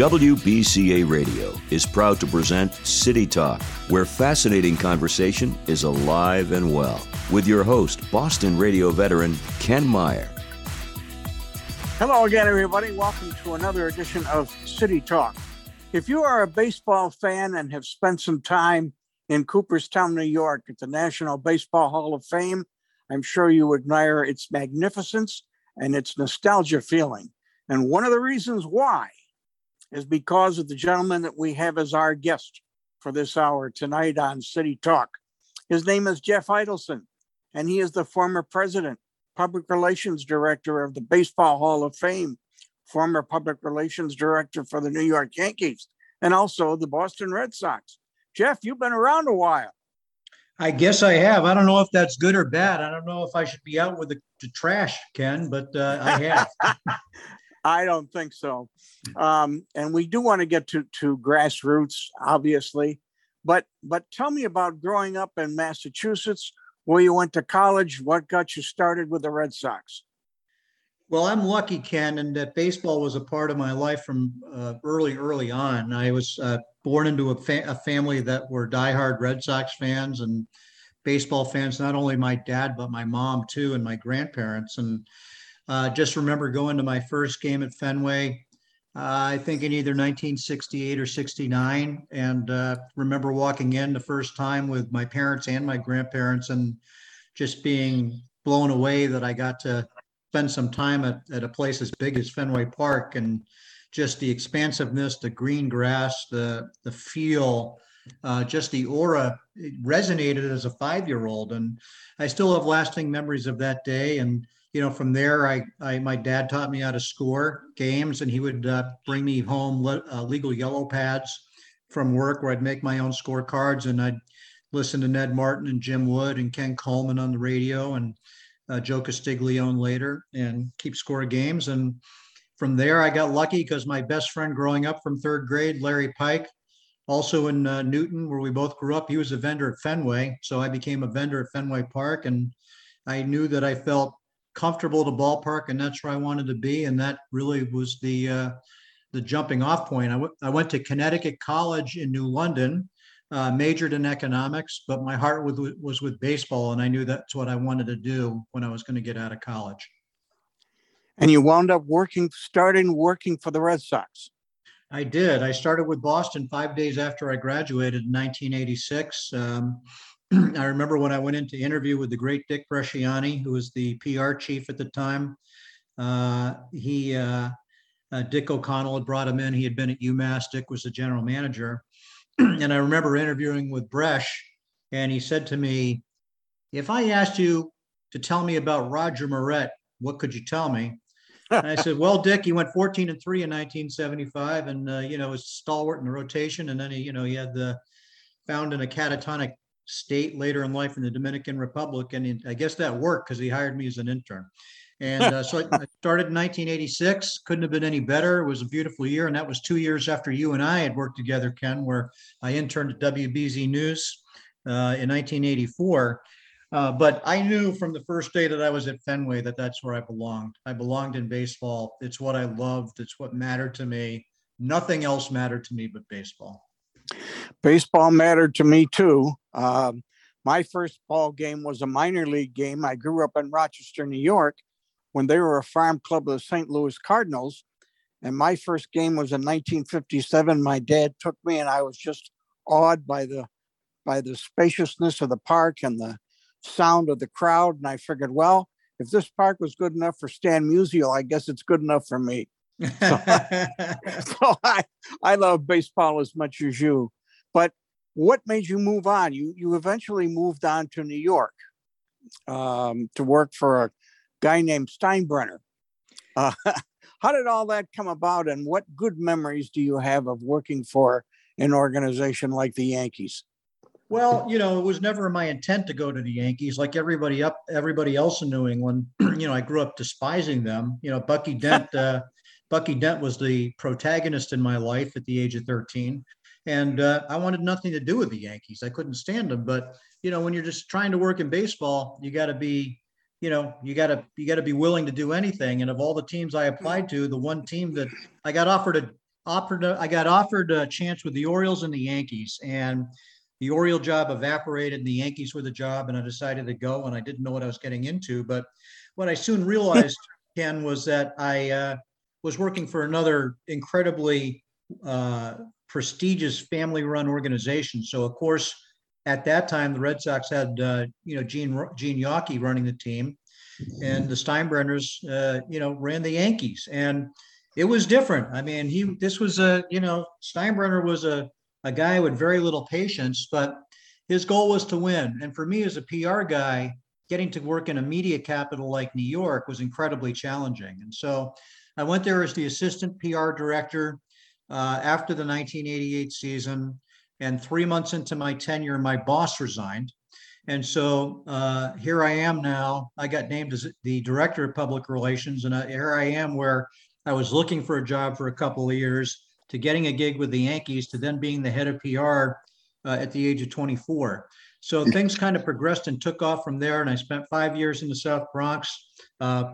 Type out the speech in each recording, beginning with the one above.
WBCA Radio is proud to present City Talk, where fascinating conversation is alive and well, with your host, Boston radio veteran Ken Meyer. Hello again, everybody. Welcome to another edition of City Talk. If you are a baseball fan and have spent some time in Cooperstown, New York at the National Baseball Hall of Fame, I'm sure you admire its magnificence and its nostalgia feeling. And one of the reasons why is because of the gentleman that we have as our guest for this hour tonight on City Talk. His name is Jeff Idelson, and he is the former president, public relations director of the Baseball Hall of Fame, former public relations director for the New York Yankees, and also the Boston Red Sox. Jeff, you've been around a while. I guess I have. I don't know if that's good or bad. I don't know if I should be out with the, the trash, Ken, but uh, I have. I don't think so. Um, and we do want to get to to grassroots, obviously, but but tell me about growing up in Massachusetts, where you went to college. What got you started with the Red Sox? Well, I'm lucky, Ken, and that baseball was a part of my life from uh, early, early on. I was uh, born into a, fa- a family that were diehard Red Sox fans and baseball fans. Not only my dad, but my mom too, and my grandparents. And uh, just remember going to my first game at Fenway, uh, I think in either 1968 or 69, and uh, remember walking in the first time with my parents and my grandparents and just being blown away that I got to spend some time at, at a place as big as Fenway Park and just the expansiveness, the green grass, the the feel, uh, just the aura resonated as a five year old, and I still have lasting memories of that day. And you know, from there, I, I my dad taught me how to score games, and he would uh, bring me home le- uh, legal yellow pads from work where I'd make my own scorecards, and I'd listen to Ned Martin and Jim Wood and Ken Coleman on the radio, and uh, Joe Castiglione later, and keep score games. And from there, I got lucky because my best friend growing up from third grade, Larry Pike, also in uh, Newton, where we both grew up, he was a vendor at Fenway, so I became a vendor at Fenway Park, and I knew that I felt comfortable to ballpark, and that's where I wanted to be. And that really was the uh, the jumping off point. I, w- I went to Connecticut College in New London, uh, majored in economics, but my heart was, was with baseball, and I knew that's what I wanted to do when I was going to get out of college. And you wound up working, starting working for the Red Sox. I did. I started with Boston five days after I graduated in 1986. Um, I remember when I went in to interview with the great Dick Bresciani, who was the PR chief at the time. Uh, he, uh, uh, Dick O'Connell had brought him in. He had been at UMass. Dick was the general manager. and I remember interviewing with Bresh, and he said to me, If I asked you to tell me about Roger Moret, what could you tell me? and I said, Well, Dick, he went 14 and three in 1975, and uh, you know was stalwart in the rotation, and then he, you know, he had the found in a catatonic state later in life in the Dominican Republic. And I guess that worked because he hired me as an intern. And uh, so I started in 1986. Couldn't have been any better. It was a beautiful year. And that was two years after you and I had worked together, Ken, where I interned at WBZ News uh, in 1984. Uh, but I knew from the first day that I was at Fenway that that's where I belonged. I belonged in baseball. It's what I loved. It's what mattered to me. Nothing else mattered to me but baseball. Baseball mattered to me too. Um, my first ball game was a minor league game. I grew up in Rochester, New York, when they were a farm club of the St. Louis Cardinals. And my first game was in 1957. My dad took me, and I was just awed by the by the spaciousness of the park and the sound of the crowd. And I figured, well, if this park was good enough for Stan Musial, I guess it's good enough for me. So, so I, I love baseball as much as you. But what made you move on? You you eventually moved on to New York um, to work for a guy named Steinbrenner. Uh, how did all that come about, and what good memories do you have of working for an organization like the Yankees? Well, you know, it was never my intent to go to the Yankees. Like everybody up, everybody else in New England, you know, I grew up despising them. You know, Bucky Dent, uh, Bucky Dent was the protagonist in my life at the age of 13 and uh, I wanted nothing to do with the Yankees. I couldn't stand them. But you know, when you're just trying to work in baseball, you got to be, you know, you got to you got to be willing to do anything. And of all the teams I applied to, the one team that I got offered a offered. A, I got offered a chance with the Orioles and the Yankees, and the Oriole job evaporated, and the Yankees were the job, and I decided to go. And I didn't know what I was getting into, but what I soon realized, Ken, was that I uh, was working for another incredibly uh, prestigious family-run organization. So, of course, at that time, the Red Sox had uh, you know Jean Jean Yawkey running the team, and the Steinbrenners uh, you know ran the Yankees, and it was different. I mean, he this was a you know Steinbrenner was a a guy with very little patience, but his goal was to win. And for me as a PR guy, getting to work in a media capital like New York was incredibly challenging. And so I went there as the assistant PR director uh, after the 1988 season. And three months into my tenure, my boss resigned. And so uh, here I am now. I got named as the director of public relations, and I, here I am where I was looking for a job for a couple of years to getting a gig with the Yankees to then being the head of PR uh, at the age of 24. So things kind of progressed and took off from there. And I spent five years in the South Bronx. Uh,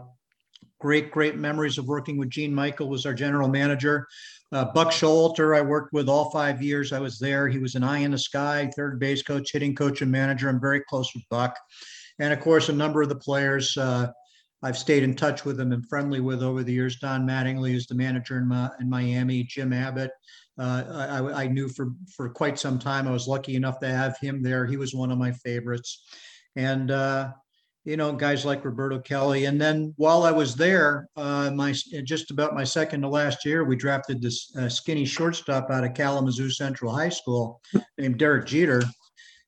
great, great memories of working with Gene Michael was our general manager. Uh, Buck Showalter, I worked with all five years I was there. He was an eye in the sky, third base coach, hitting coach, and manager. I'm very close with Buck. And of course, a number of the players, uh, I've stayed in touch with them and friendly with over the years. Don Mattingly is the manager in, my, in Miami. Jim Abbott, uh, I, I, knew for for quite some time. I was lucky enough to have him there. He was one of my favorites, and uh, you know guys like Roberto Kelly. And then while I was there, uh, my just about my second to last year, we drafted this uh, skinny shortstop out of Kalamazoo Central High School named Derek Jeter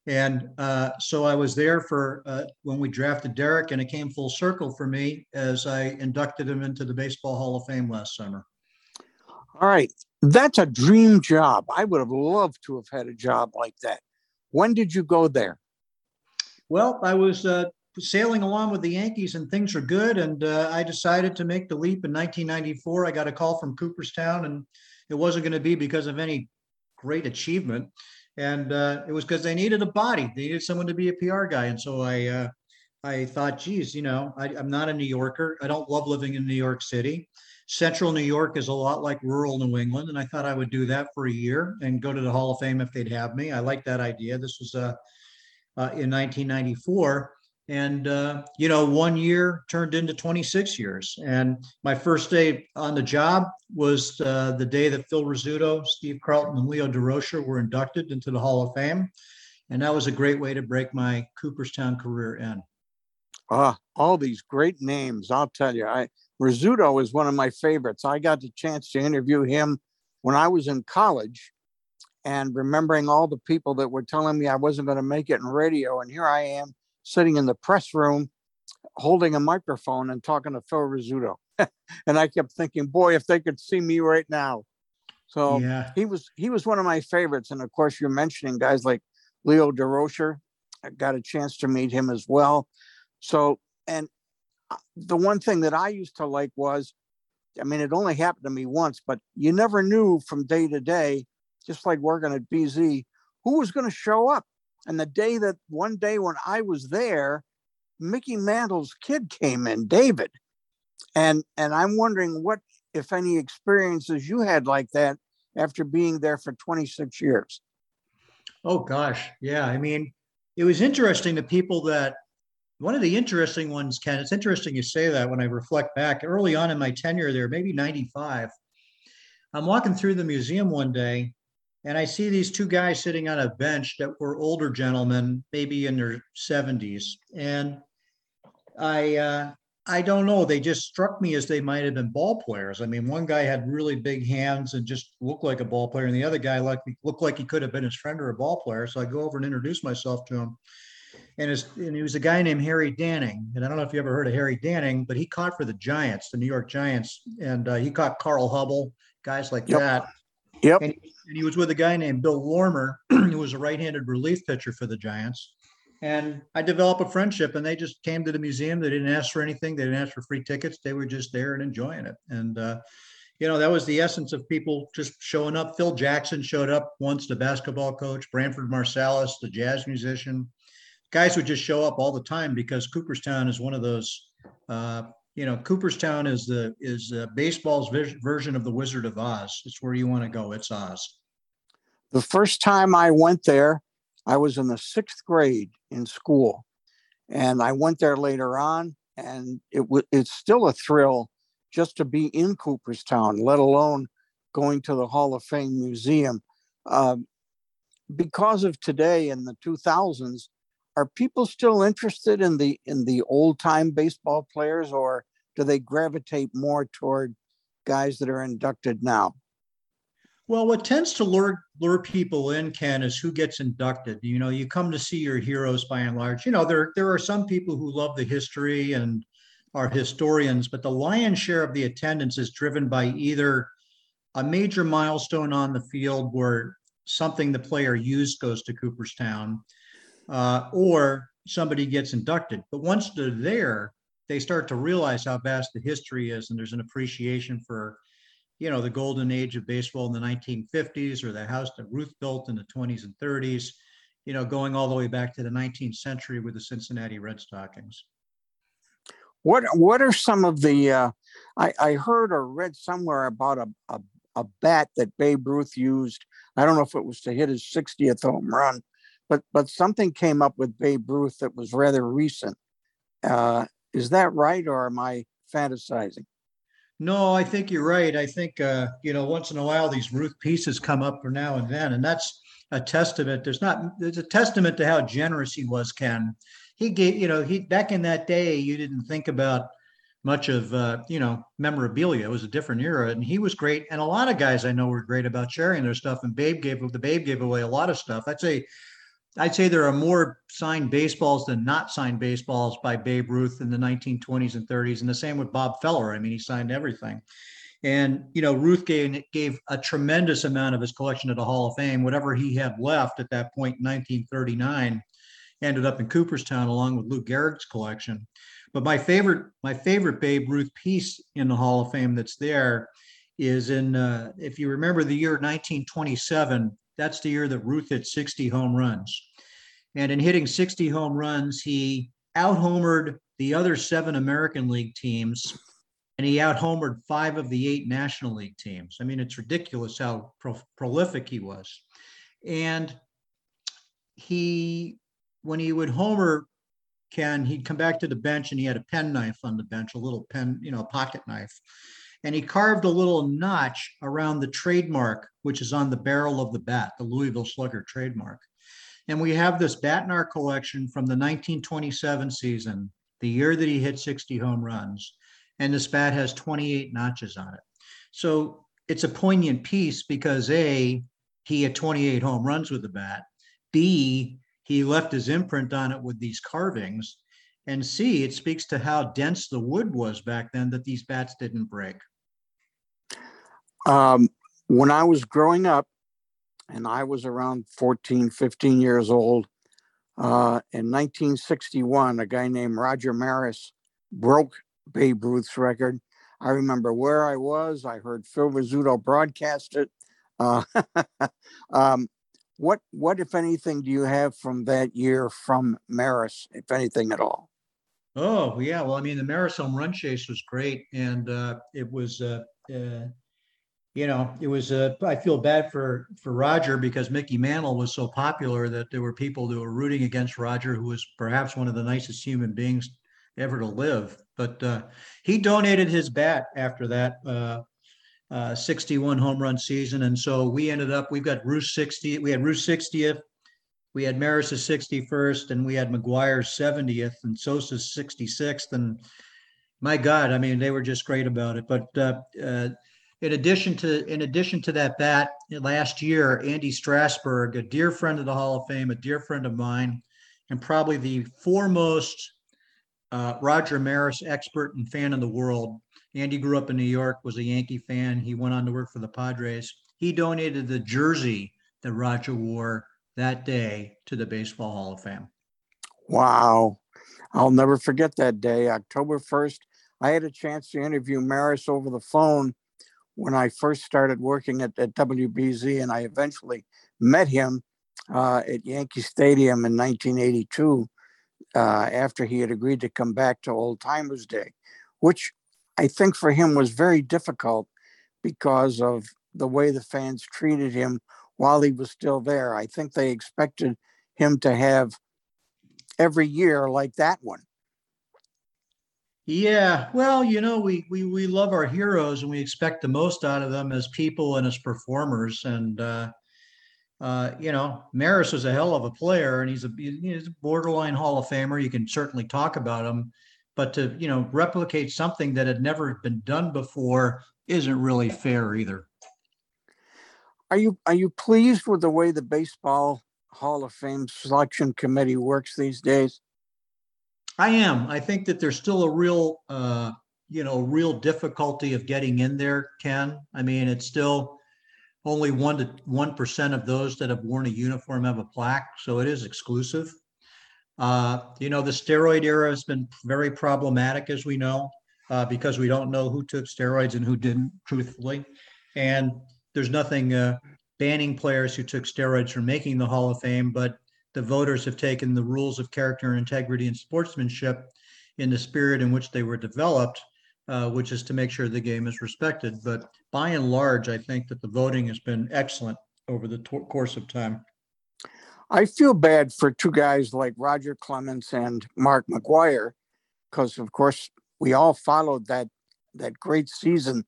and uh, so I was there for uh, when we drafted Derek, and it came full circle for me as I inducted him into the Baseball Hall of Fame last summer. All right. That's a dream job. I would have loved to have had a job like that. When did you go there? Well, I was uh, sailing along with the Yankees and things were good. And uh, I decided to make the leap in 1994. I got a call from Cooperstown, and it wasn't going to be because of any great achievement and uh, it was because they needed a body. They needed someone to be a PR guy, and so I uh, I thought, geez, you know, I, am not a New Yorker. I don't love living in New York City. Central New York is a lot like rural New England, and I thought I would do that for a year and go to the Hall of Fame if they'd have me. I liked that idea. This was uh, uh in 1994, and uh, you know one year turned into 26 years. And my first day on the job was uh, the day that phil rizzuto steve carlton and leo durocher were inducted into the hall of fame. And that was a great way to break my cooperstown career in. Ah all these great names i'll tell you. I rizzuto is one of my favorites. I got the chance to interview him when i was in college. And remembering all the people that were telling me i wasn't going to make it in radio and here i am sitting in the press room holding a microphone and talking to Phil Rizzuto. and I kept thinking, boy, if they could see me right now. So yeah. he was he was one of my favorites. And of course, you're mentioning guys like Leo Durocher. I got a chance to meet him as well. So, and uh, the one thing that I used to like was, I mean, it only happened to me once, but you never knew from day to day, just like working at BZ, who was going to show up. And the day that one day when I was there, Mickey Mantle's kid came in, David. And and I'm wondering what, if any, experiences you had like that after being there for 26 years. Oh gosh, yeah. I mean, it was interesting. The people that one of the interesting ones, Ken. It's interesting you say that. When I reflect back, early on in my tenure there, maybe '95, I'm walking through the museum one day, and I see these two guys sitting on a bench that were older gentlemen, maybe in their 70s. And I uh, I don't know. They just struck me as they might have been ball players. I mean, one guy had really big hands and just looked like a ball player, and the other guy like looked like he could have been his friend or a ball player. So I go over and introduce myself to him. And, his, and he was a guy named Harry Danning. And I don't know if you ever heard of Harry Danning, but he caught for the Giants, the New York Giants. And uh, he caught Carl Hubbell, guys like yep. that. Yep. And, and he was with a guy named Bill Lohrman, who was a right-handed relief pitcher for the Giants. And I developed a friendship, and they just came to the museum. They didn't ask for anything. They didn't ask for free tickets. They were just there and enjoying it. And uh, you know that was the essence of people just showing up. Phil Jackson showed up once, the basketball coach. Branford Marsalis, the jazz musician. Guys would just show up all the time because Cooperstown is one of those uh, you know, Cooperstown is the is uh, baseball's version of the Wizard of Oz. It's where you want to go. It's Oz. The first time I went there, I was in the sixth grade in school, and I went there later on, and it w- it's still a thrill just to be in Cooperstown, let alone going to the Hall of Fame Museum. Uh, because of today in the 2000s, are people still interested in the in the old time baseball players, or do they gravitate more toward guys that are inducted now? Well, what tends to lure lure people in, Ken, is who gets inducted. You know, you come to see your heroes by and large. You know, there there are some people who love the history and are historians, but the lion's share of the attendance is driven by either a major milestone on the field where something the player used goes to Cooperstown, uh, or somebody gets inducted. But once they're there, they start to realize how vast the history is, and there's an appreciation for you know, the golden age of baseball in the 1950s or the house that Ruth built in the 20s and 30s, you know, going all the way back to the 19th century with the Cincinnati Red Stockings. What what are some of the uh, I, I heard or read somewhere about a, a, a bat that Babe Ruth used. I don't know if it was to hit his 60th home run, but but something came up with Babe Ruth that was rather recent. Uh, is that right, or am I fantasizing? No, I think you're right. I think uh, you know once in a while these Ruth pieces come up for now and then, and that's a testament. There's not there's a testament to how generous he was, Ken. He gave you know he back in that day you didn't think about much of uh, you know memorabilia. It was a different era, and he was great. And a lot of guys I know were great about sharing their stuff. And Babe gave the Babe gave away a lot of stuff. I'd say I'd say there are more signed baseballs than not signed baseballs by Babe Ruth in the 1920s and 30s, and the same with Bob Feller. I mean, he signed everything. And you know, Ruth gave gave a tremendous amount of his collection to the Hall of Fame. Whatever he had left at that point in 1939 ended up in Cooperstown along with Lou Gehrig's collection. But my favorite, my favorite Babe Ruth piece in the Hall of Fame that's there is in, uh, if you remember the year 1927, that's the year that Ruth hit 60 home runs. And in hitting 60 home runs, he out homered the other seven American League teams and he out homered five of the eight National League teams. I mean, it's ridiculous how pro- prolific he was. And he, when he would homer, Ken, he'd come back to the bench and he had a pen knife on the bench, a little pen, you know, pocket knife and he carved a little notch around the trademark, which is on the barrel of the bat, the Louisville Slugger trademark. And we have this bat in our collection from the 1927 season, the year that he hit 60 home runs. And this bat has 28 notches on it. So it's a poignant piece because A, he had 28 home runs with the bat. B, he left his imprint on it with these carvings. And C, it speaks to how dense the wood was back then that these bats didn't break. Um, when I was growing up, and I was around 14, 15 years old, uh, in 1961, a guy named Roger Maris broke Babe Ruth's record. I remember where I was. I heard Phil Rizzuto broadcast it. Uh, um, what, what, if anything, do you have from that year from Maris, if anything at all? Oh yeah, well, I mean, the Maris home run chase was great, and uh, it was uh, uh you know, it was. Uh, I feel bad for for Roger because Mickey Mantle was so popular that there were people who were rooting against Roger, who was perhaps one of the nicest human beings ever to live. But uh, he donated his bat after that uh, uh, 61 home run season, and so we ended up. We've got Ruth 60. We had Ruth 60th. We had Maris's 61st, and we had McGwire's 70th, and Sosa's 66th, and my God, I mean, they were just great about it. But uh, uh, in addition to in addition to that bat last year, Andy Strasburg, a dear friend of the Hall of Fame, a dear friend of mine, and probably the foremost uh, Roger Maris expert and fan in the world. Andy grew up in New York, was a Yankee fan. He went on to work for the Padres. He donated the jersey that Roger wore that day to the Baseball Hall of Fame. Wow. I'll never forget that day, October 1st. I had a chance to interview Maris over the phone when I first started working at, at WBZ, and I eventually met him uh, at Yankee Stadium in 1982 uh, after he had agreed to come back to Old Timers Day. which I think for him was very difficult because of the way the fans treated him while he was still there. I think they expected him to have every year like that one. Yeah, well, you know, we we we love our heroes and we expect the most out of them as people and as performers. And uh, uh, you know, Maris was a hell of a player, and he's a he's a borderline Hall of Famer. You can certainly talk about him, but to you know replicate something that had never been done before isn't really fair either. Are you are you pleased with the way the baseball Hall of Fame selection committee works these days? I am. I think that there's still a real, uh, you know, real difficulty of getting in there, Ken. I mean, it's still only one to one percent of those that have worn a uniform have a plaque, so it is exclusive. Uh, you know, the steroid era has been very problematic, as we know, uh, because we don't know who took steroids and who didn't, truthfully. And there's nothing uh, banning players who took steroids from making the Hall of Fame, but the voters have taken the rules of character and integrity and sportsmanship in the spirit in which they were developed, uh, which is to make sure the game is respected. But by and large, I think that the voting has been excellent over the to- course of time. I feel bad for two guys like Roger Clemens and Mark McGwire, because of course we all followed that that great season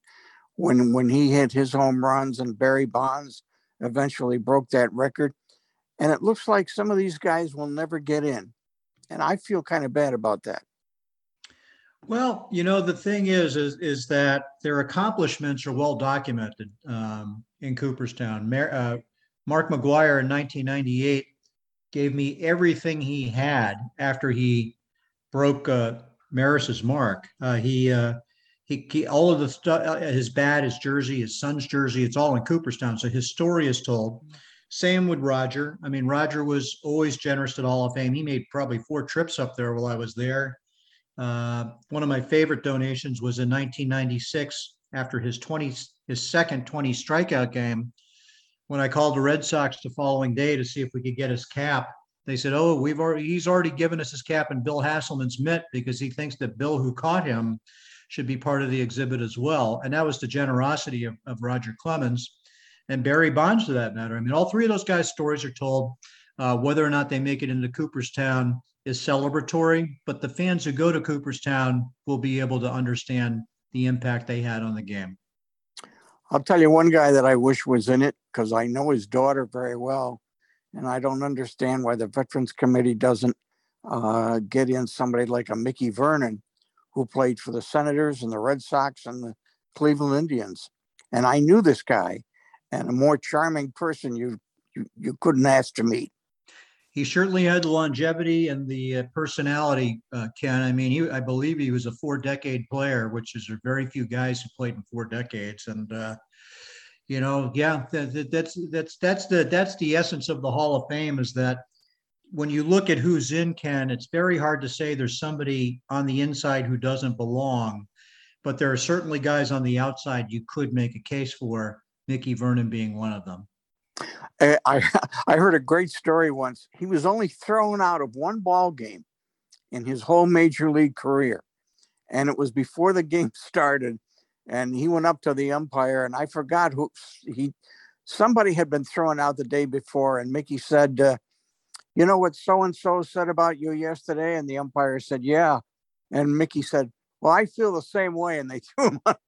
when when he hit his home runs and Barry Bonds eventually broke that record. And it looks like some of these guys will never get in. And I feel kind of bad about that. Well, you know, the thing is, is, is that their accomplishments are well documented um, in Cooperstown. Mar- uh, Mark McGwire in 1998 gave me everything he had after he broke uh, Maris's mark. Uh, he, uh, he, he, all of the stuff, uh, his bat, his jersey, his son's jersey, it's all in Cooperstown. So his story is told. Same with Roger. I mean, Roger was always generous to the Hall of Fame. He made probably four trips up there while I was there. Uh, one of my favorite donations was in 1996 after his 20 his second 20 strikeout game when I called the Red Sox the following day to see if we could get his cap. They said, "Oh, we've already he's already given us his cap and Bill Haselman's mitt because he thinks that Bill, who caught him, should be part of the exhibit as well." And that was the generosity of, of Roger Clemens and Barry Bonds, for that matter. I mean, all three of those guys' stories are told. Uh, whether or not they make it into Cooperstown is celebratory, but the fans who go to Cooperstown will be able to understand the impact they had on the game. I'll tell you one guy that I wish was in it because I know his daughter very well, and I don't understand why the Veterans Committee doesn't uh, get in somebody like a Mickey Vernon, who played for the Senators and the Red Sox and the Cleveland Indians. And I knew this guy, and a more charming person you you, you couldn't ask to meet. He certainly had the longevity and the uh, personality, uh, Ken. I mean, he, I believe he was a four-decade player, which is a very few guys who played in four decades. And uh, you know, yeah, that, that's that's that's the that's the essence of the Hall of Fame is that when you look at who's in, Ken, it's very hard to say there's somebody on the inside who doesn't belong, but there are certainly guys on the outside you could make a case for Mickey Vernon being one of them. I I heard a great story once. He was only thrown out of one ball game in his whole major league career, and it was before the game started. And he went up to the umpire, and I forgot who he. Somebody had been thrown out the day before, and Mickey said, uh, "You know what so and so said about you yesterday?" And the umpire said, "Yeah," and Mickey said, "Well, I feel the same way." And they threw him. Out,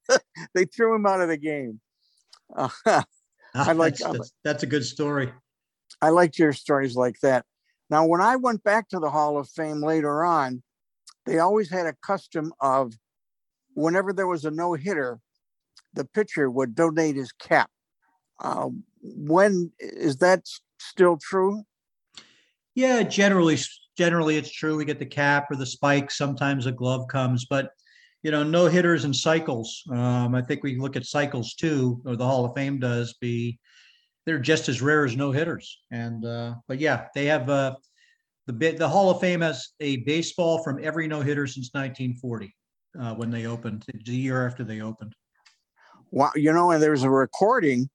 they threw him out of the game. Uh, I like that's, that's, a good story. I liked your stories like that. Now, when I went back to the Hall of Fame later on, they always had a custom of whenever there was a no hitter, the pitcher would donate his cap. Uh, when is that still true? Yeah, generally, generally it's true. We get the cap or the spike. Sometimes a glove comes, but you know, no hitters and cycles. Um, I think we look at cycles too, or the Hall of Fame does be. They're just as rare as no hitters, and uh, but yeah, they have uh, the the Hall of Fame has a baseball from every no hitter since 1940 uh, when they opened, the year after they opened. Wow, you know, and there's a recording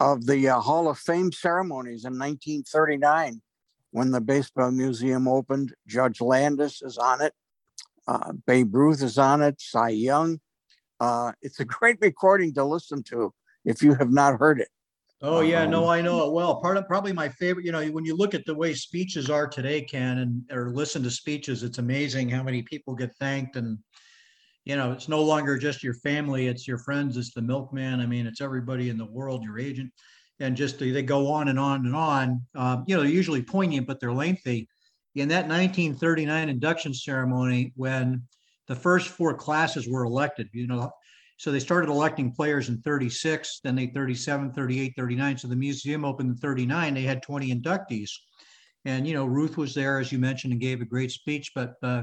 of the uh, Hall of Fame ceremonies in 1939 when the Baseball Museum opened. Judge Landis is on it Uh, Babe Ruth is on it, Cy Young. Uh, it's a great recording to listen to if you have not heard it. Oh yeah, um, no, I know it well. Part of probably my favorite. You know, when you look at the way speeches are today, Ken, and or listen to speeches, it's amazing how many people get thanked, and you know, it's no longer just your family; it's your friends, it's the milkman. I mean, it's everybody in the world, your agent, and just they go on and on and on. Um, you know, they're usually poignant, but they're lengthy. In that 1939 induction ceremony, when the first four classes were elected, you know, so they started electing players in 36, then they 37, 38, 39. So the museum opened in 39. They had 20 inductees. And, you know, Ruth was there, as you mentioned, and gave a great speech. But uh,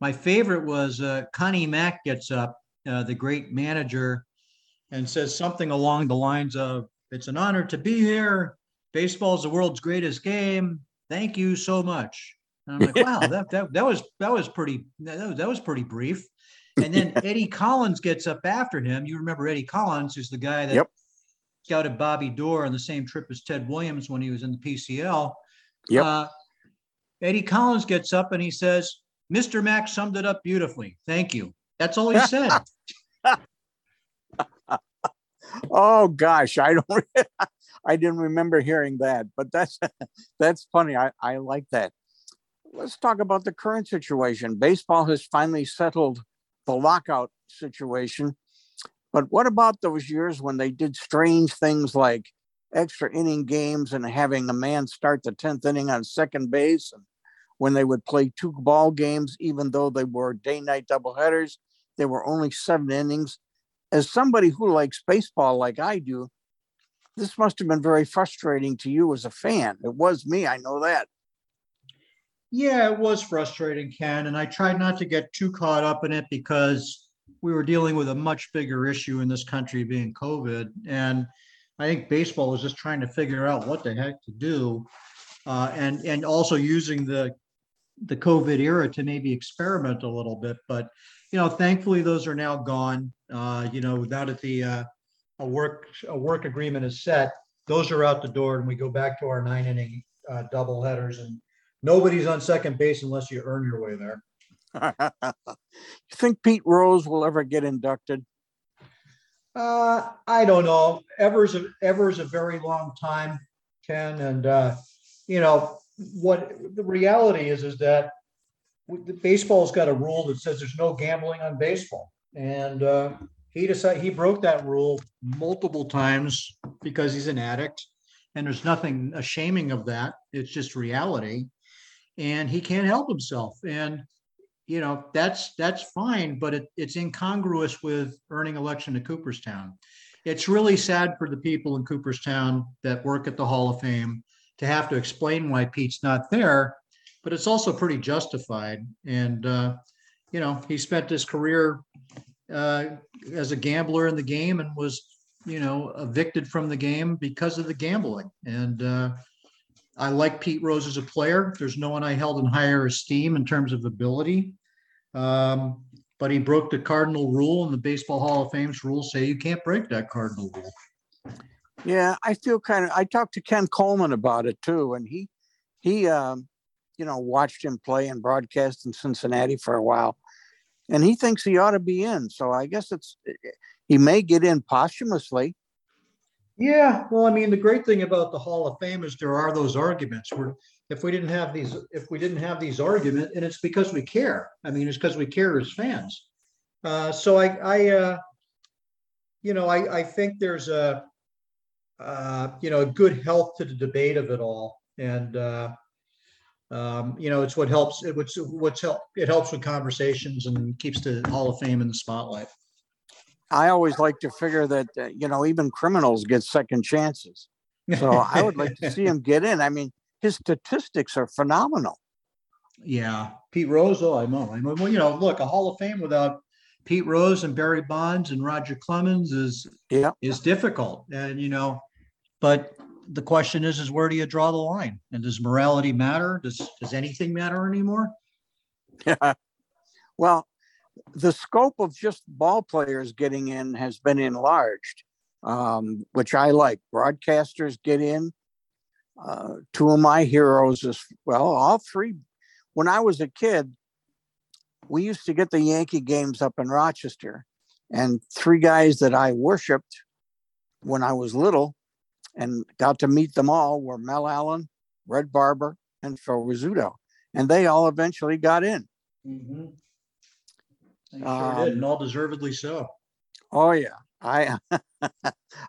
my favorite was uh, Connie Mack gets up, uh, the great manager, and says something along the lines of, It's an honor to be here. Baseball is the world's greatest game. Thank you so much. And I'm like, wow, that, that, that was that was pretty that was, that was pretty brief. And then Eddie Collins gets up after him. You remember Eddie Collins, who's the guy that yep. scouted Bobby Doerr on the same trip as Ted Williams when he was in the PCL. Yep. Uh, Eddie Collins gets up and he says, Mr. Mack summed it up beautifully. Thank you. That's all he said. oh gosh, I don't I didn't remember hearing that, but that's that's funny. I, I like that. Let's talk about the current situation. Baseball has finally settled the lockout situation. But what about those years when they did strange things like extra inning games and having a man start the 10th inning on second base and when they would play two ball games, even though they were day night doubleheaders, they were only seven innings. As somebody who likes baseball like I do, this must have been very frustrating to you as a fan. It was me, I know that. Yeah, it was frustrating, Ken. And I tried not to get too caught up in it because we were dealing with a much bigger issue in this country being COVID. And I think baseball was just trying to figure out what the heck to do. Uh, and and also using the the COVID era to maybe experiment a little bit. But you know, thankfully those are now gone. Uh, you know, now that the uh, a work a work agreement is set, those are out the door, and we go back to our nine inning uh, double headers and nobody's on second base unless you earn your way there. you think Pete Rose will ever get inducted? Uh, I don't know. Ever's a, ever's a very long time, Ken, and uh, you know what the reality is is that baseball's got a rule that says there's no gambling on baseball, and uh, he decided he broke that rule multiple times because he's an addict, and there's nothing shaming of that. It's just reality and he can't help himself. And you know that's that's fine, but it, it's incongruous with earning election to Cooperstown. It's really sad for the people in Cooperstown that work at the Hall of Fame to have to explain why Pete's not there, but it's also pretty justified. And uh, you know he spent his career uh, as a gambler in the game and was you know evicted from the game because of the gambling and uh, I like Pete Rose as a player. There's no one I held in higher esteem in terms of ability. Um, but he broke the cardinal rule, and the Baseball Hall of Fame's rules say you can't break that cardinal rule. Yeah, I feel kind of. I talked to Ken Coleman about it too, and he he um, you know watched him play and broadcast in Cincinnati for a while, and he thinks he ought to be in. So I guess it's he may get in posthumously. Yeah, well, I mean, the great thing about the Hall of Fame is there are those arguments where if we didn't have these, if we didn't have these arguments, and it's because we care. I mean, it's because we care as fans. Uh, so I, I, uh, you know, I, I think there's a, uh, you know, a good health to the debate of it all, and uh, um, you know, it's what helps. It, what's what's help. It helps with conversations and keeps the Hall of Fame in the spotlight. I always like to figure that uh, you know even criminals get second chances. So I would like to see him get in. I mean, his statistics are phenomenal. Yeah, Pete Rose. Oh, I know. I mean, well, you know, look, a Hall of Fame without Pete Rose and Barry Bonds and Roger Clemens is yeah is difficult, and you know, but the question is, is where do you draw the line? And does morality matter? Does does anything matter anymore? Yeah. Well, the scope of just ball players getting in has been enlarged, um, which I like. Broadcasters get in. Uh, two of my heroes is well, all three. When I was a kid, we used to get the Yankee games up in Rochester, and three guys that I worshipped when I was little and got to meet them all were Mel Allen, Red Barber, and Phil Rizzuto. And they all eventually got in. Mm-hmm. They sure um, did, and all deservedly so. Oh yeah. I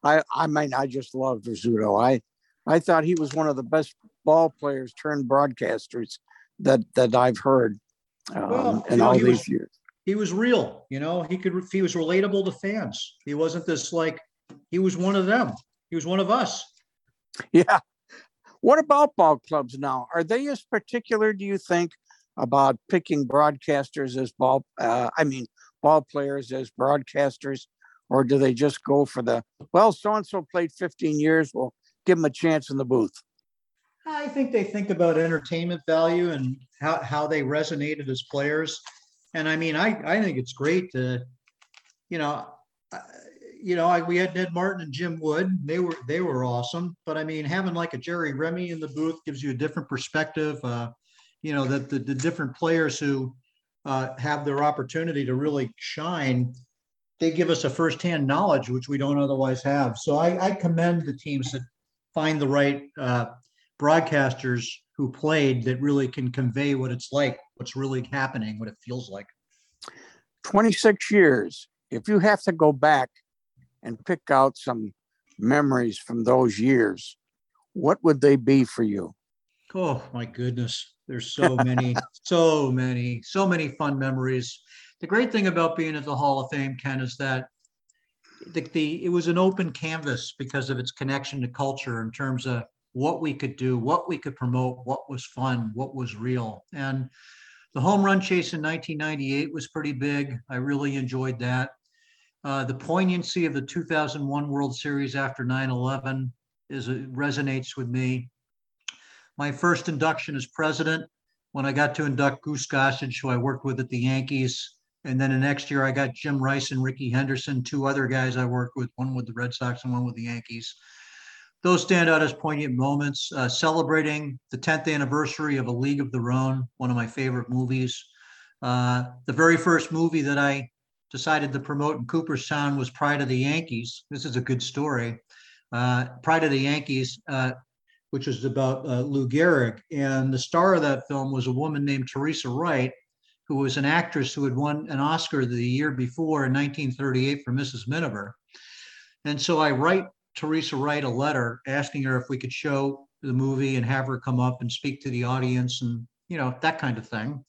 I I mean I just loved Rizzuto. I I thought he was one of the best ball players turned broadcasters that that I've heard um, well, in all these was, years. He was real, you know. He could he was relatable to fans. He wasn't this like he was one of them. He was one of us. Yeah. What about ball clubs now? Are they as particular, do you think, about picking broadcasters as ball? Uh, I mean, ball players as broadcasters, or do they just go for the well? So and so played 15 years. We'll give them a chance in the booth. I think they think about entertainment value and how, how they resonated as players. And I mean, I, I think it's great to, you know, you know, I, we had Ned Martin and Jim Wood. They were they were awesome. But I mean, having like a Jerry Remy in the booth gives you a different perspective. Uh, you know, that the, the different players who uh, have their opportunity to really shine, they give us a firsthand knowledge which we don't otherwise have. So I, I commend the teams that find the right uh, broadcasters who played that really can convey what it's like, what's really happening, what it feels like. 26 years. If you have to go back and pick out some memories from those years, what would they be for you? Oh my goodness. There's so many, so many, so many fun memories. The great thing about being at the Hall of Fame, Ken, is that the, the it was an open canvas because of its connection to culture in terms of what we could do, what we could promote, what was fun, what was real. And the home run chase in 1998 was pretty big. I really enjoyed that. Uh, the poignancy of the 2001 World Series after 9/11 is resonates with me. My first induction as president, when I got to induct Goose Gossage, who I worked with at the Yankees, and then the next year I got Jim Rice and Rickey Henderson, two other guys I worked with, one with the Red Sox and one with the Yankees. Those stand out as poignant moments. Uh, celebrating the 10th anniversary of A League of Their Own, one of my favorite movies. Uh, the very first movie that I decided to promote in Cooperstown was Pride of the Yankees. This is a good story. Uh, Pride of the Yankees, uh, which was about uh, Lou Gehrig. And the star of that film was a woman named Teresa Wright, who was an actress who had won an Oscar the year before in 1938 for Mrs. Miniver. And so I write Teresa Wright a letter asking her if we could show the movie and have her come up and speak to the audience and, you know, that kind of thing.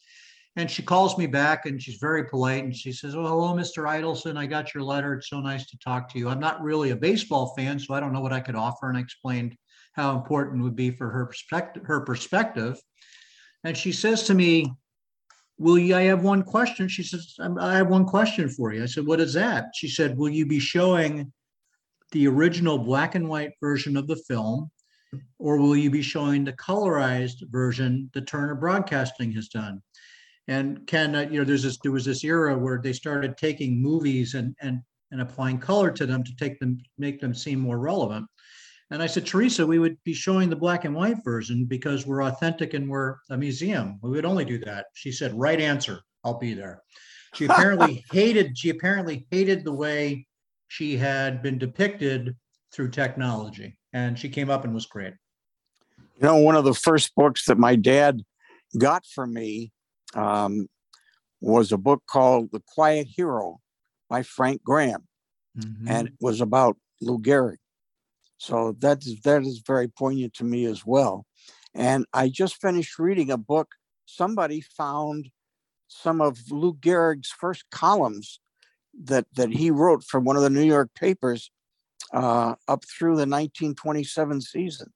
And she calls me back and she's very polite and she says, Oh, hello, Mr. Idelson. I got your letter. It's so nice to talk to you. I'm not really a baseball fan, so I don't know what I could offer. And I explained how important would be for her perspective, her perspective. And she says to me, Will you? I have one question. She says, I have one question for you. I said, What is that? She said, Will you be showing the original black and white version of the film, or will you be showing the colorized version that Turner Broadcasting has done? And Ken, uh, you know, there's this there was this era where they started taking movies and and and applying color to them to take them make them seem more relevant. And I said, Teresa, we would be showing the black and white version because we're authentic and we're a museum. We would only do that. She said, right answer. I'll be there. She apparently hated, she apparently hated the way she had been depicted through technology. And she came up and was great. You know, one of the first books that my dad got for me um, was a book called The Quiet Hero by Frank Graham, mm-hmm. and it was about Lou Gehrig. So that is that is very poignant to me as well. And I just finished reading a book. Somebody found some of Lou Gehrig's first columns that that he wrote for one of the New York papers uh, up through the 1927 season,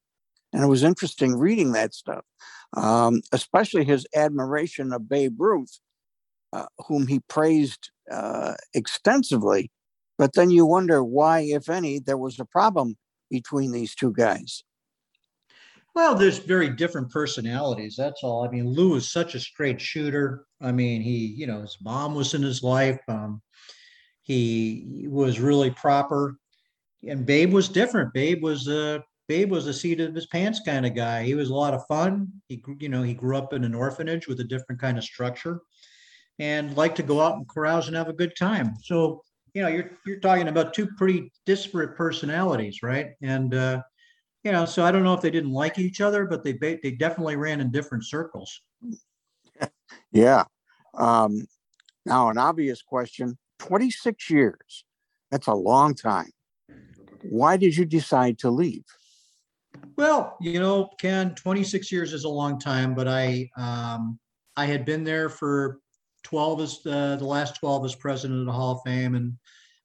and it was interesting reading that stuff um, especially his admiration of Babe Ruth, uh, whom he praised uh, extensively. But then you wonder why, if any, there was a problem between these two guys. Well, there's very different personalities. That's all. I mean, Lou is such a straight shooter. I mean, he, you know, his mom was in his life. Um, he was really proper, and Babe was different. Babe was a Babe was a seat of his pants kind of guy. He was a lot of fun. He, you know, he grew up in an orphanage with a different kind of structure. and like to go out and carouse and have a good time. So, you know, you're you're talking about two pretty disparate personalities, right? And uh, you know, so I don't know if they didn't like each other, but they they definitely ran in different circles. Yeah. Um, now, an obvious question: twenty-six years. That's a long time. Why did you decide to leave? Well, you know, Ken, 26 years is a long time, but I um, I had been there for 12 as uh, the last 12 as president of the Hall of Fame, and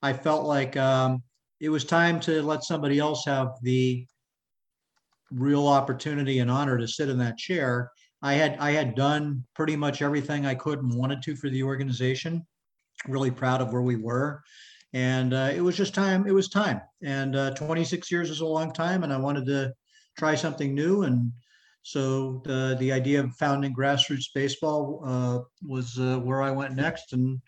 I felt like um, it was time to let somebody else have the real opportunity and honor to sit in that chair. I had I had done pretty much everything I could and wanted to for the organization. Really proud of where we were, and uh, it was just time. It was time, and uh, 26 years is a long time, and I wanted to try something new. And so the the idea of founding grassroots baseball uh, was uh, where I went next, and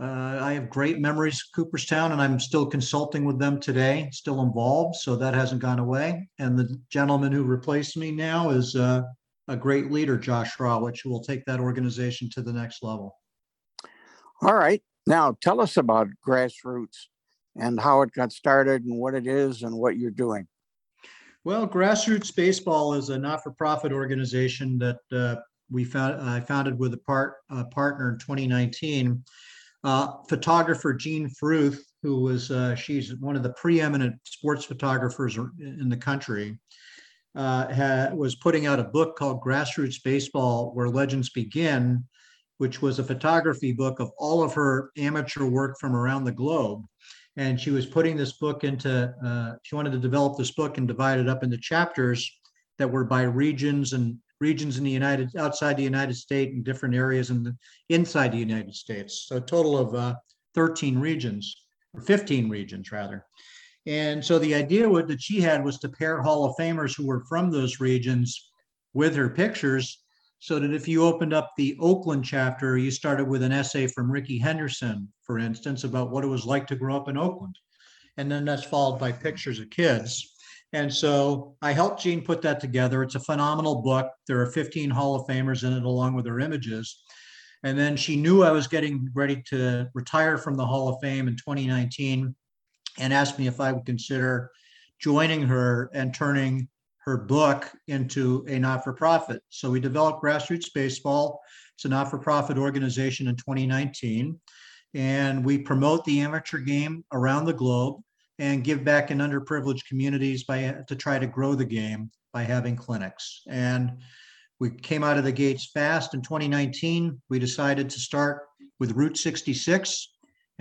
uh, I have great memories of Cooperstown, and I'm still consulting with them today, still involved, so that hasn't gone away. And the gentleman who replaced me now is uh, a great leader, Josh Rawitch, who will take that organization to the next level. All right. Now, tell us about grassroots and how it got started and what it is and what you're doing. Well, Grassroots Baseball is a not-for-profit organization that uh, we found, I founded with a part a partner in 2019. Uh, photographer Jean Fruth, who was uh, she's one of the preeminent sports photographers in the country, uh, was putting out a book called Grassroots Baseball, Where Legends Begin, which was a photography book of all of her amateur work from around the globe. And she was putting this book into, uh, she wanted to develop this book and divide it up into chapters that were by regions and regions in the United, outside the United States and different areas in the, inside the United States. So a total of uh, 13 regions, or 15 regions rather. And so the idea that she had was to pair Hall of Famers who were from those regions with her pictures so that if you opened up the Oakland chapter, you started with an essay from Rickey Henderson, for instance, about what it was like to grow up in Oakland. And then that's followed by pictures of kids. And so I helped Jean put that together. It's a phenomenal book. There are 15 Hall of Famers in it, along with their images. And then she knew I was getting ready to retire from the Hall of Fame in 2019 and asked me if I would consider joining her and turning her book into a not-for-profit. So we developed Grassroots Baseball. It's a not-for-profit organization in 2019. And we promote the amateur game around the globe and give back in underprivileged communities by to try to grow the game by having clinics. And we came out of the gates fast in 2019. We decided to start with Route 66,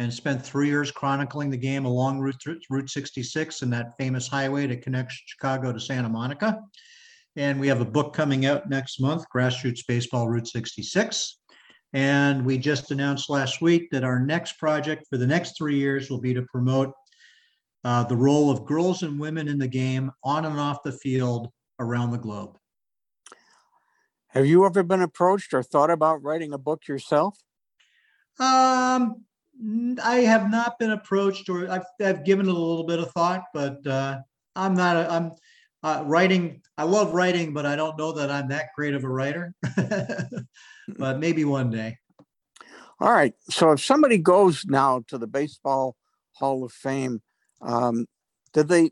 and spent three years chronicling the game along Route, Route 66 and that famous highway that connects Chicago to Santa Monica. And we have a book coming out next month, Grassroots Baseball Route 66. And we just announced last week that our next project for the next three years will be to promote uh, the role of girls and women in the game on and off the field around the globe. Have you ever been approached or thought about writing a book yourself? Um, I have not been approached, or I've, I've given it a little bit of thought, but uh, I'm not. A, I'm uh, writing. I love writing, but I don't know that I'm that great of a writer. but maybe one day. All right. So if somebody goes now to the Baseball Hall of Fame, um, did they?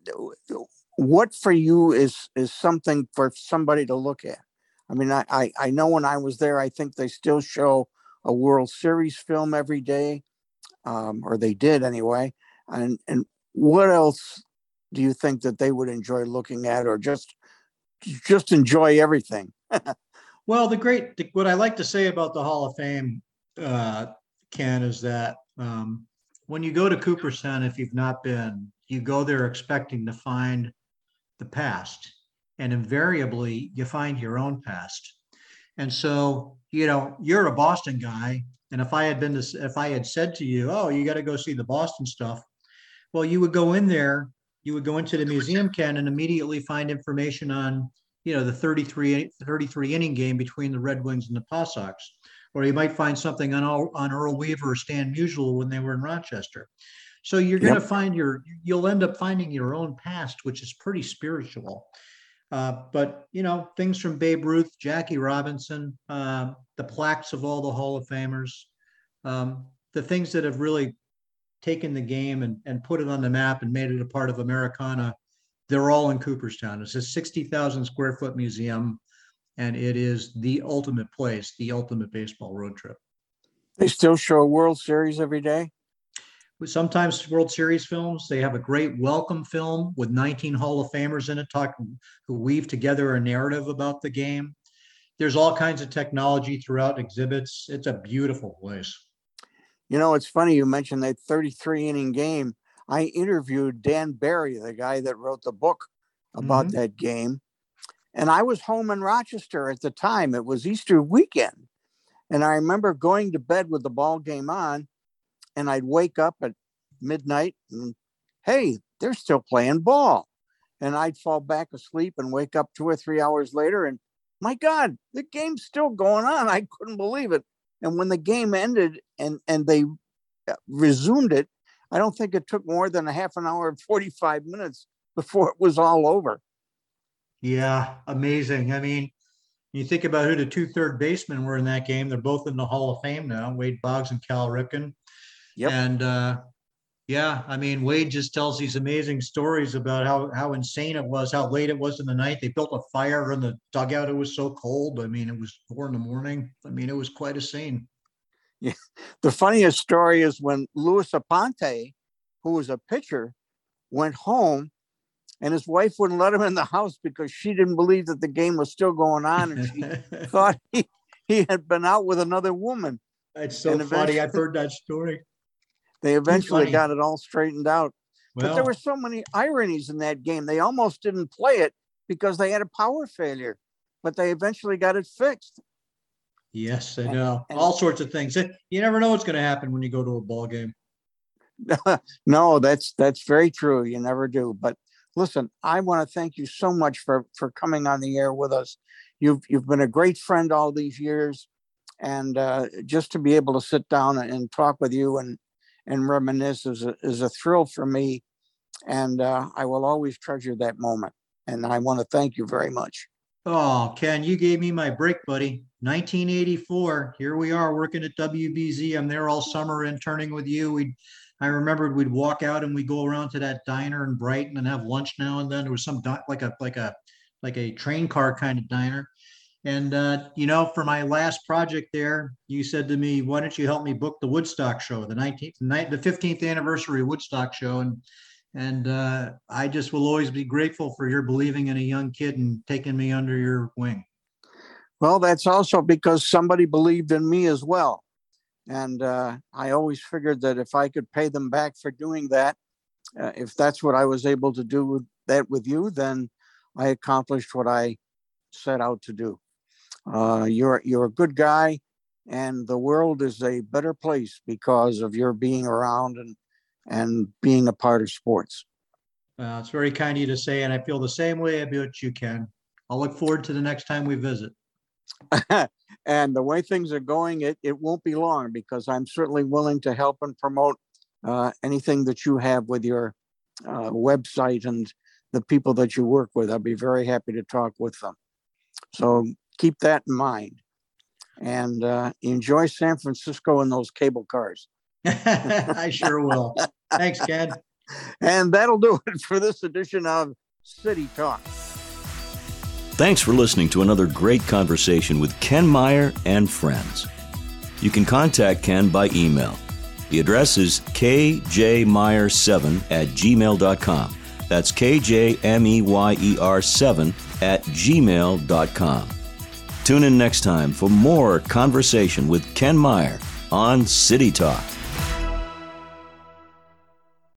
What for you is is something for somebody to look at? I mean, I I, I know when I was there, I think they still show a World Series film every day um, or they did anyway. And and what else do you think that they would enjoy looking at, or just just enjoy everything? well, the great the, what I like to say about the Hall of Fame, uh, Ken, is that um, when you go to Cooperstown, if you've not been, you go there expecting to find the past, and invariably you find your own past. And so, you know, you're a Boston guy, and if I had been this, if I had said to you, "Oh, you got to go see the Boston stuff," well, you would go in there, you would go into the museum can and immediately find information on, you know, the 33 33 inning game between the Red Wings and the Paw Sox, or you might find something on on Earl Weaver or Stan Musial when they were in Rochester. So you're going to yep. find your, you'll end up finding your own past, which is pretty spiritual. Uh, but you know, things from Babe Ruth, Jackie Robinson, uh, the plaques of all the Hall of Famers, um, the things that have really taken the game and, and put it on the map and made it a part of Americana, they're all in Cooperstown. It's a 60,000 square foot museum, and it is the ultimate place, the ultimate baseball road trip. They still show a World Series every day? Sometimes World Series films. They have a great welcome film with 19 Hall of Famers in it, talk who weave together a narrative about the game. There's all kinds of technology throughout exhibits. It's a beautiful place. You know, it's funny you mentioned that 33 inning game. I interviewed Dan Barry, the guy that wrote the book about mm-hmm. that game. And I was home in Rochester at the time. It was Easter weekend. And I remember going to bed with the ball game on and I'd wake up at midnight and hey, they're still playing ball. And I'd fall back asleep and wake up two or three hours later and my God, the game's still going on. I couldn't believe it. And when the game ended and and they uh, resumed it, I don't think it took more than a half an hour and 45 minutes before it was all over. Yeah, amazing. I mean, you think about who the two third basemen were in that game. They're both in the Hall of Fame now, Wade Boggs and Cal Ripken. Yep. And uh, yeah, I mean, Wade just tells these amazing stories about how how insane it was, how late it was in the night. They built a fire in the dugout. It was so cold. I mean, it was four in the morning. I mean, it was quite a scene. Yeah. The funniest story is when Luis Aponte, who was a pitcher, went home and his wife wouldn't let him in the house because she didn't believe that the game was still going on and she thought he, he had been out with another woman. That's so funny. I've heard that story. They eventually got it all straightened out. Well, but there were so many ironies in that game. They almost didn't play it because they had a power failure, but they eventually got it fixed. Yes, I know. And, all sorts of things. You never know what's going to happen when you go to a ball game. no, that's that's very true. You never do. But listen, I want to thank you so much for for coming on the air with us. You've you've been a great friend all these years, and uh, just to be able to sit down and talk with you and and reminisce is a, is a thrill for me. And uh, I will always treasure that moment. And I want to thank you very much. Oh, Ken, you gave me my break, buddy. 1984. Here we are working at WBZ. I'm there all summer interning with you. We, I remembered we'd walk out and we'd go around to that diner in Brighton and have lunch now and then. There was some like a like a like a train car kind of diner. And uh, you know, for my last project there, you said to me, "Why don't you help me book the Woodstock show, the 19th, the 15th anniversary Woodstock show?" And and uh, I just will always be grateful for your believing in a young kid and taking me under your wing. Well, that's also because somebody believed in me as well, and uh, I always figured that if I could pay them back for doing that, uh, if that's what I was able to do with that with you, then I accomplished what I set out to do. Uh, you're you're a good guy, and the world is a better place because of your being around and and being a part of sports. Well, it's very kind of you to say, and I feel the same way about you, Ken. I'll look forward to the next time we visit. and the way things are going, it, it won't be long because I'm certainly willing to help and promote uh, anything that you have with your uh, website and the people that you work with. I'll be very happy to talk with them. So keep that in mind and uh, enjoy San Francisco in those cable cars. I sure will. Thanks, Ken. And that'll do it for this edition of City Talk. Thanks for listening to another great conversation with Ken Meyer and friends. You can contact Ken by email. The address is kjmeyer7 at gmail.com. That's kjmeyer7 at gmail.com. Tune in next time for more conversation with Ken Meyer on City Talk.